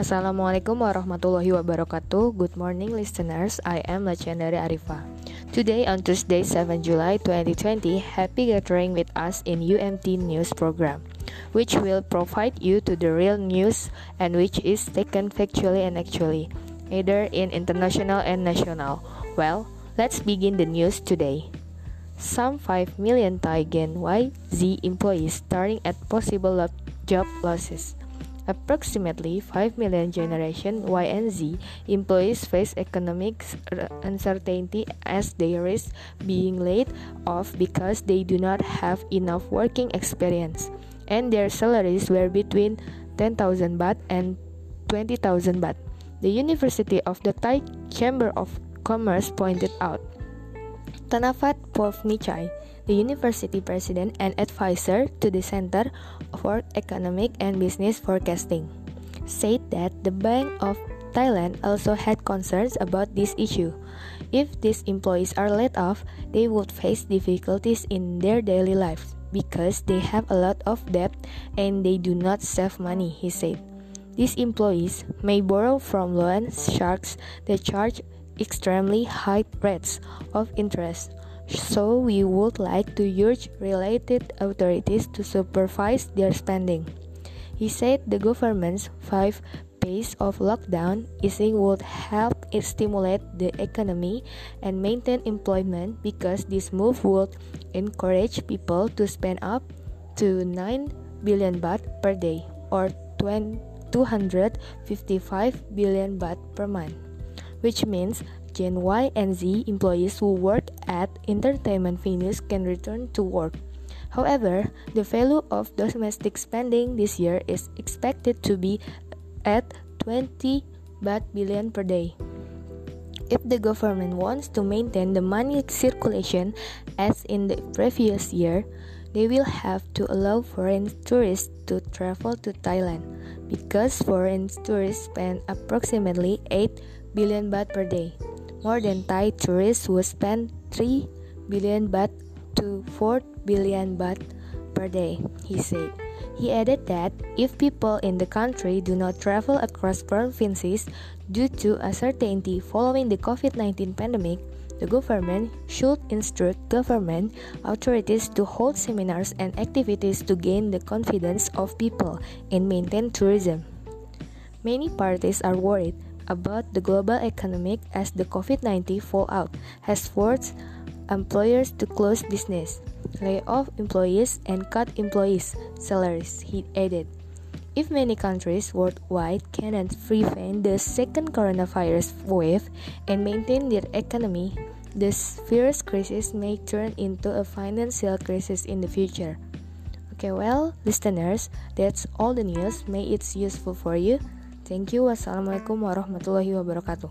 Assalamualaikum warahmatullahi wabarakatuh. Good morning, listeners. I am Lachendari Arifa. Today, on Tuesday, 7 July 2020, happy gathering with us in UMT News program, which will provide you to the real news and which is taken factually and actually, either in international and national. Well, let's begin the news today. Some 5 million Thai Gen YZ employees staring at possible job losses. Approximately 5 million Generation Y and Z employees face economic uncertainty as they risk being laid off because they do not have enough working experience and their salaries were between 10,000 baht and 20,000 baht. The University of the Thai Chamber of Commerce pointed out. Thanavath Phonvichai the university president and advisor to the Center for Economic and Business Forecasting, said that the Bank of Thailand also had concerns about this issue. If these employees are laid off, they would face difficulties in their daily lives because they have a lot of debt and they do not save money, he said. These employees may borrow from loan sharks that charge extremely high rates of interest so we would like to urge related authorities to supervise their spending. He said the government's five pace of lockdown easing would help stimulate the economy and maintain employment because this move would encourage people to spend up to 9 billion baht per day or 255 billion baht per month, which means Gen Y and Z employees who work at entertainment venues can return to work. However, the value of domestic spending this year is expected to be at 20 baht billion per day. If the government wants to maintain the money circulation as in the previous year, they will have to allow foreign tourists to travel to Thailand because foreign tourists spend approximately 8 billion baht per day. More than Thai tourists who spend 3 billion baht to 4 billion baht per day, he said. He added that if people in the country do not travel across provinces due to uncertainty following the COVID 19 pandemic, the government should instruct government authorities to hold seminars and activities to gain the confidence of people and maintain tourism. Many parties are worried about the global economic as the COVID-19 fallout has forced employers to close business, lay off employees, and cut employees' salaries, he added. If many countries worldwide cannot prevent the second coronavirus wave and maintain their economy, this virus crisis may turn into a financial crisis in the future. Okay, well, listeners, that's all the news. May it's useful for you. Thank you. Wassalamualaikum warahmatullahi wabarakatuh.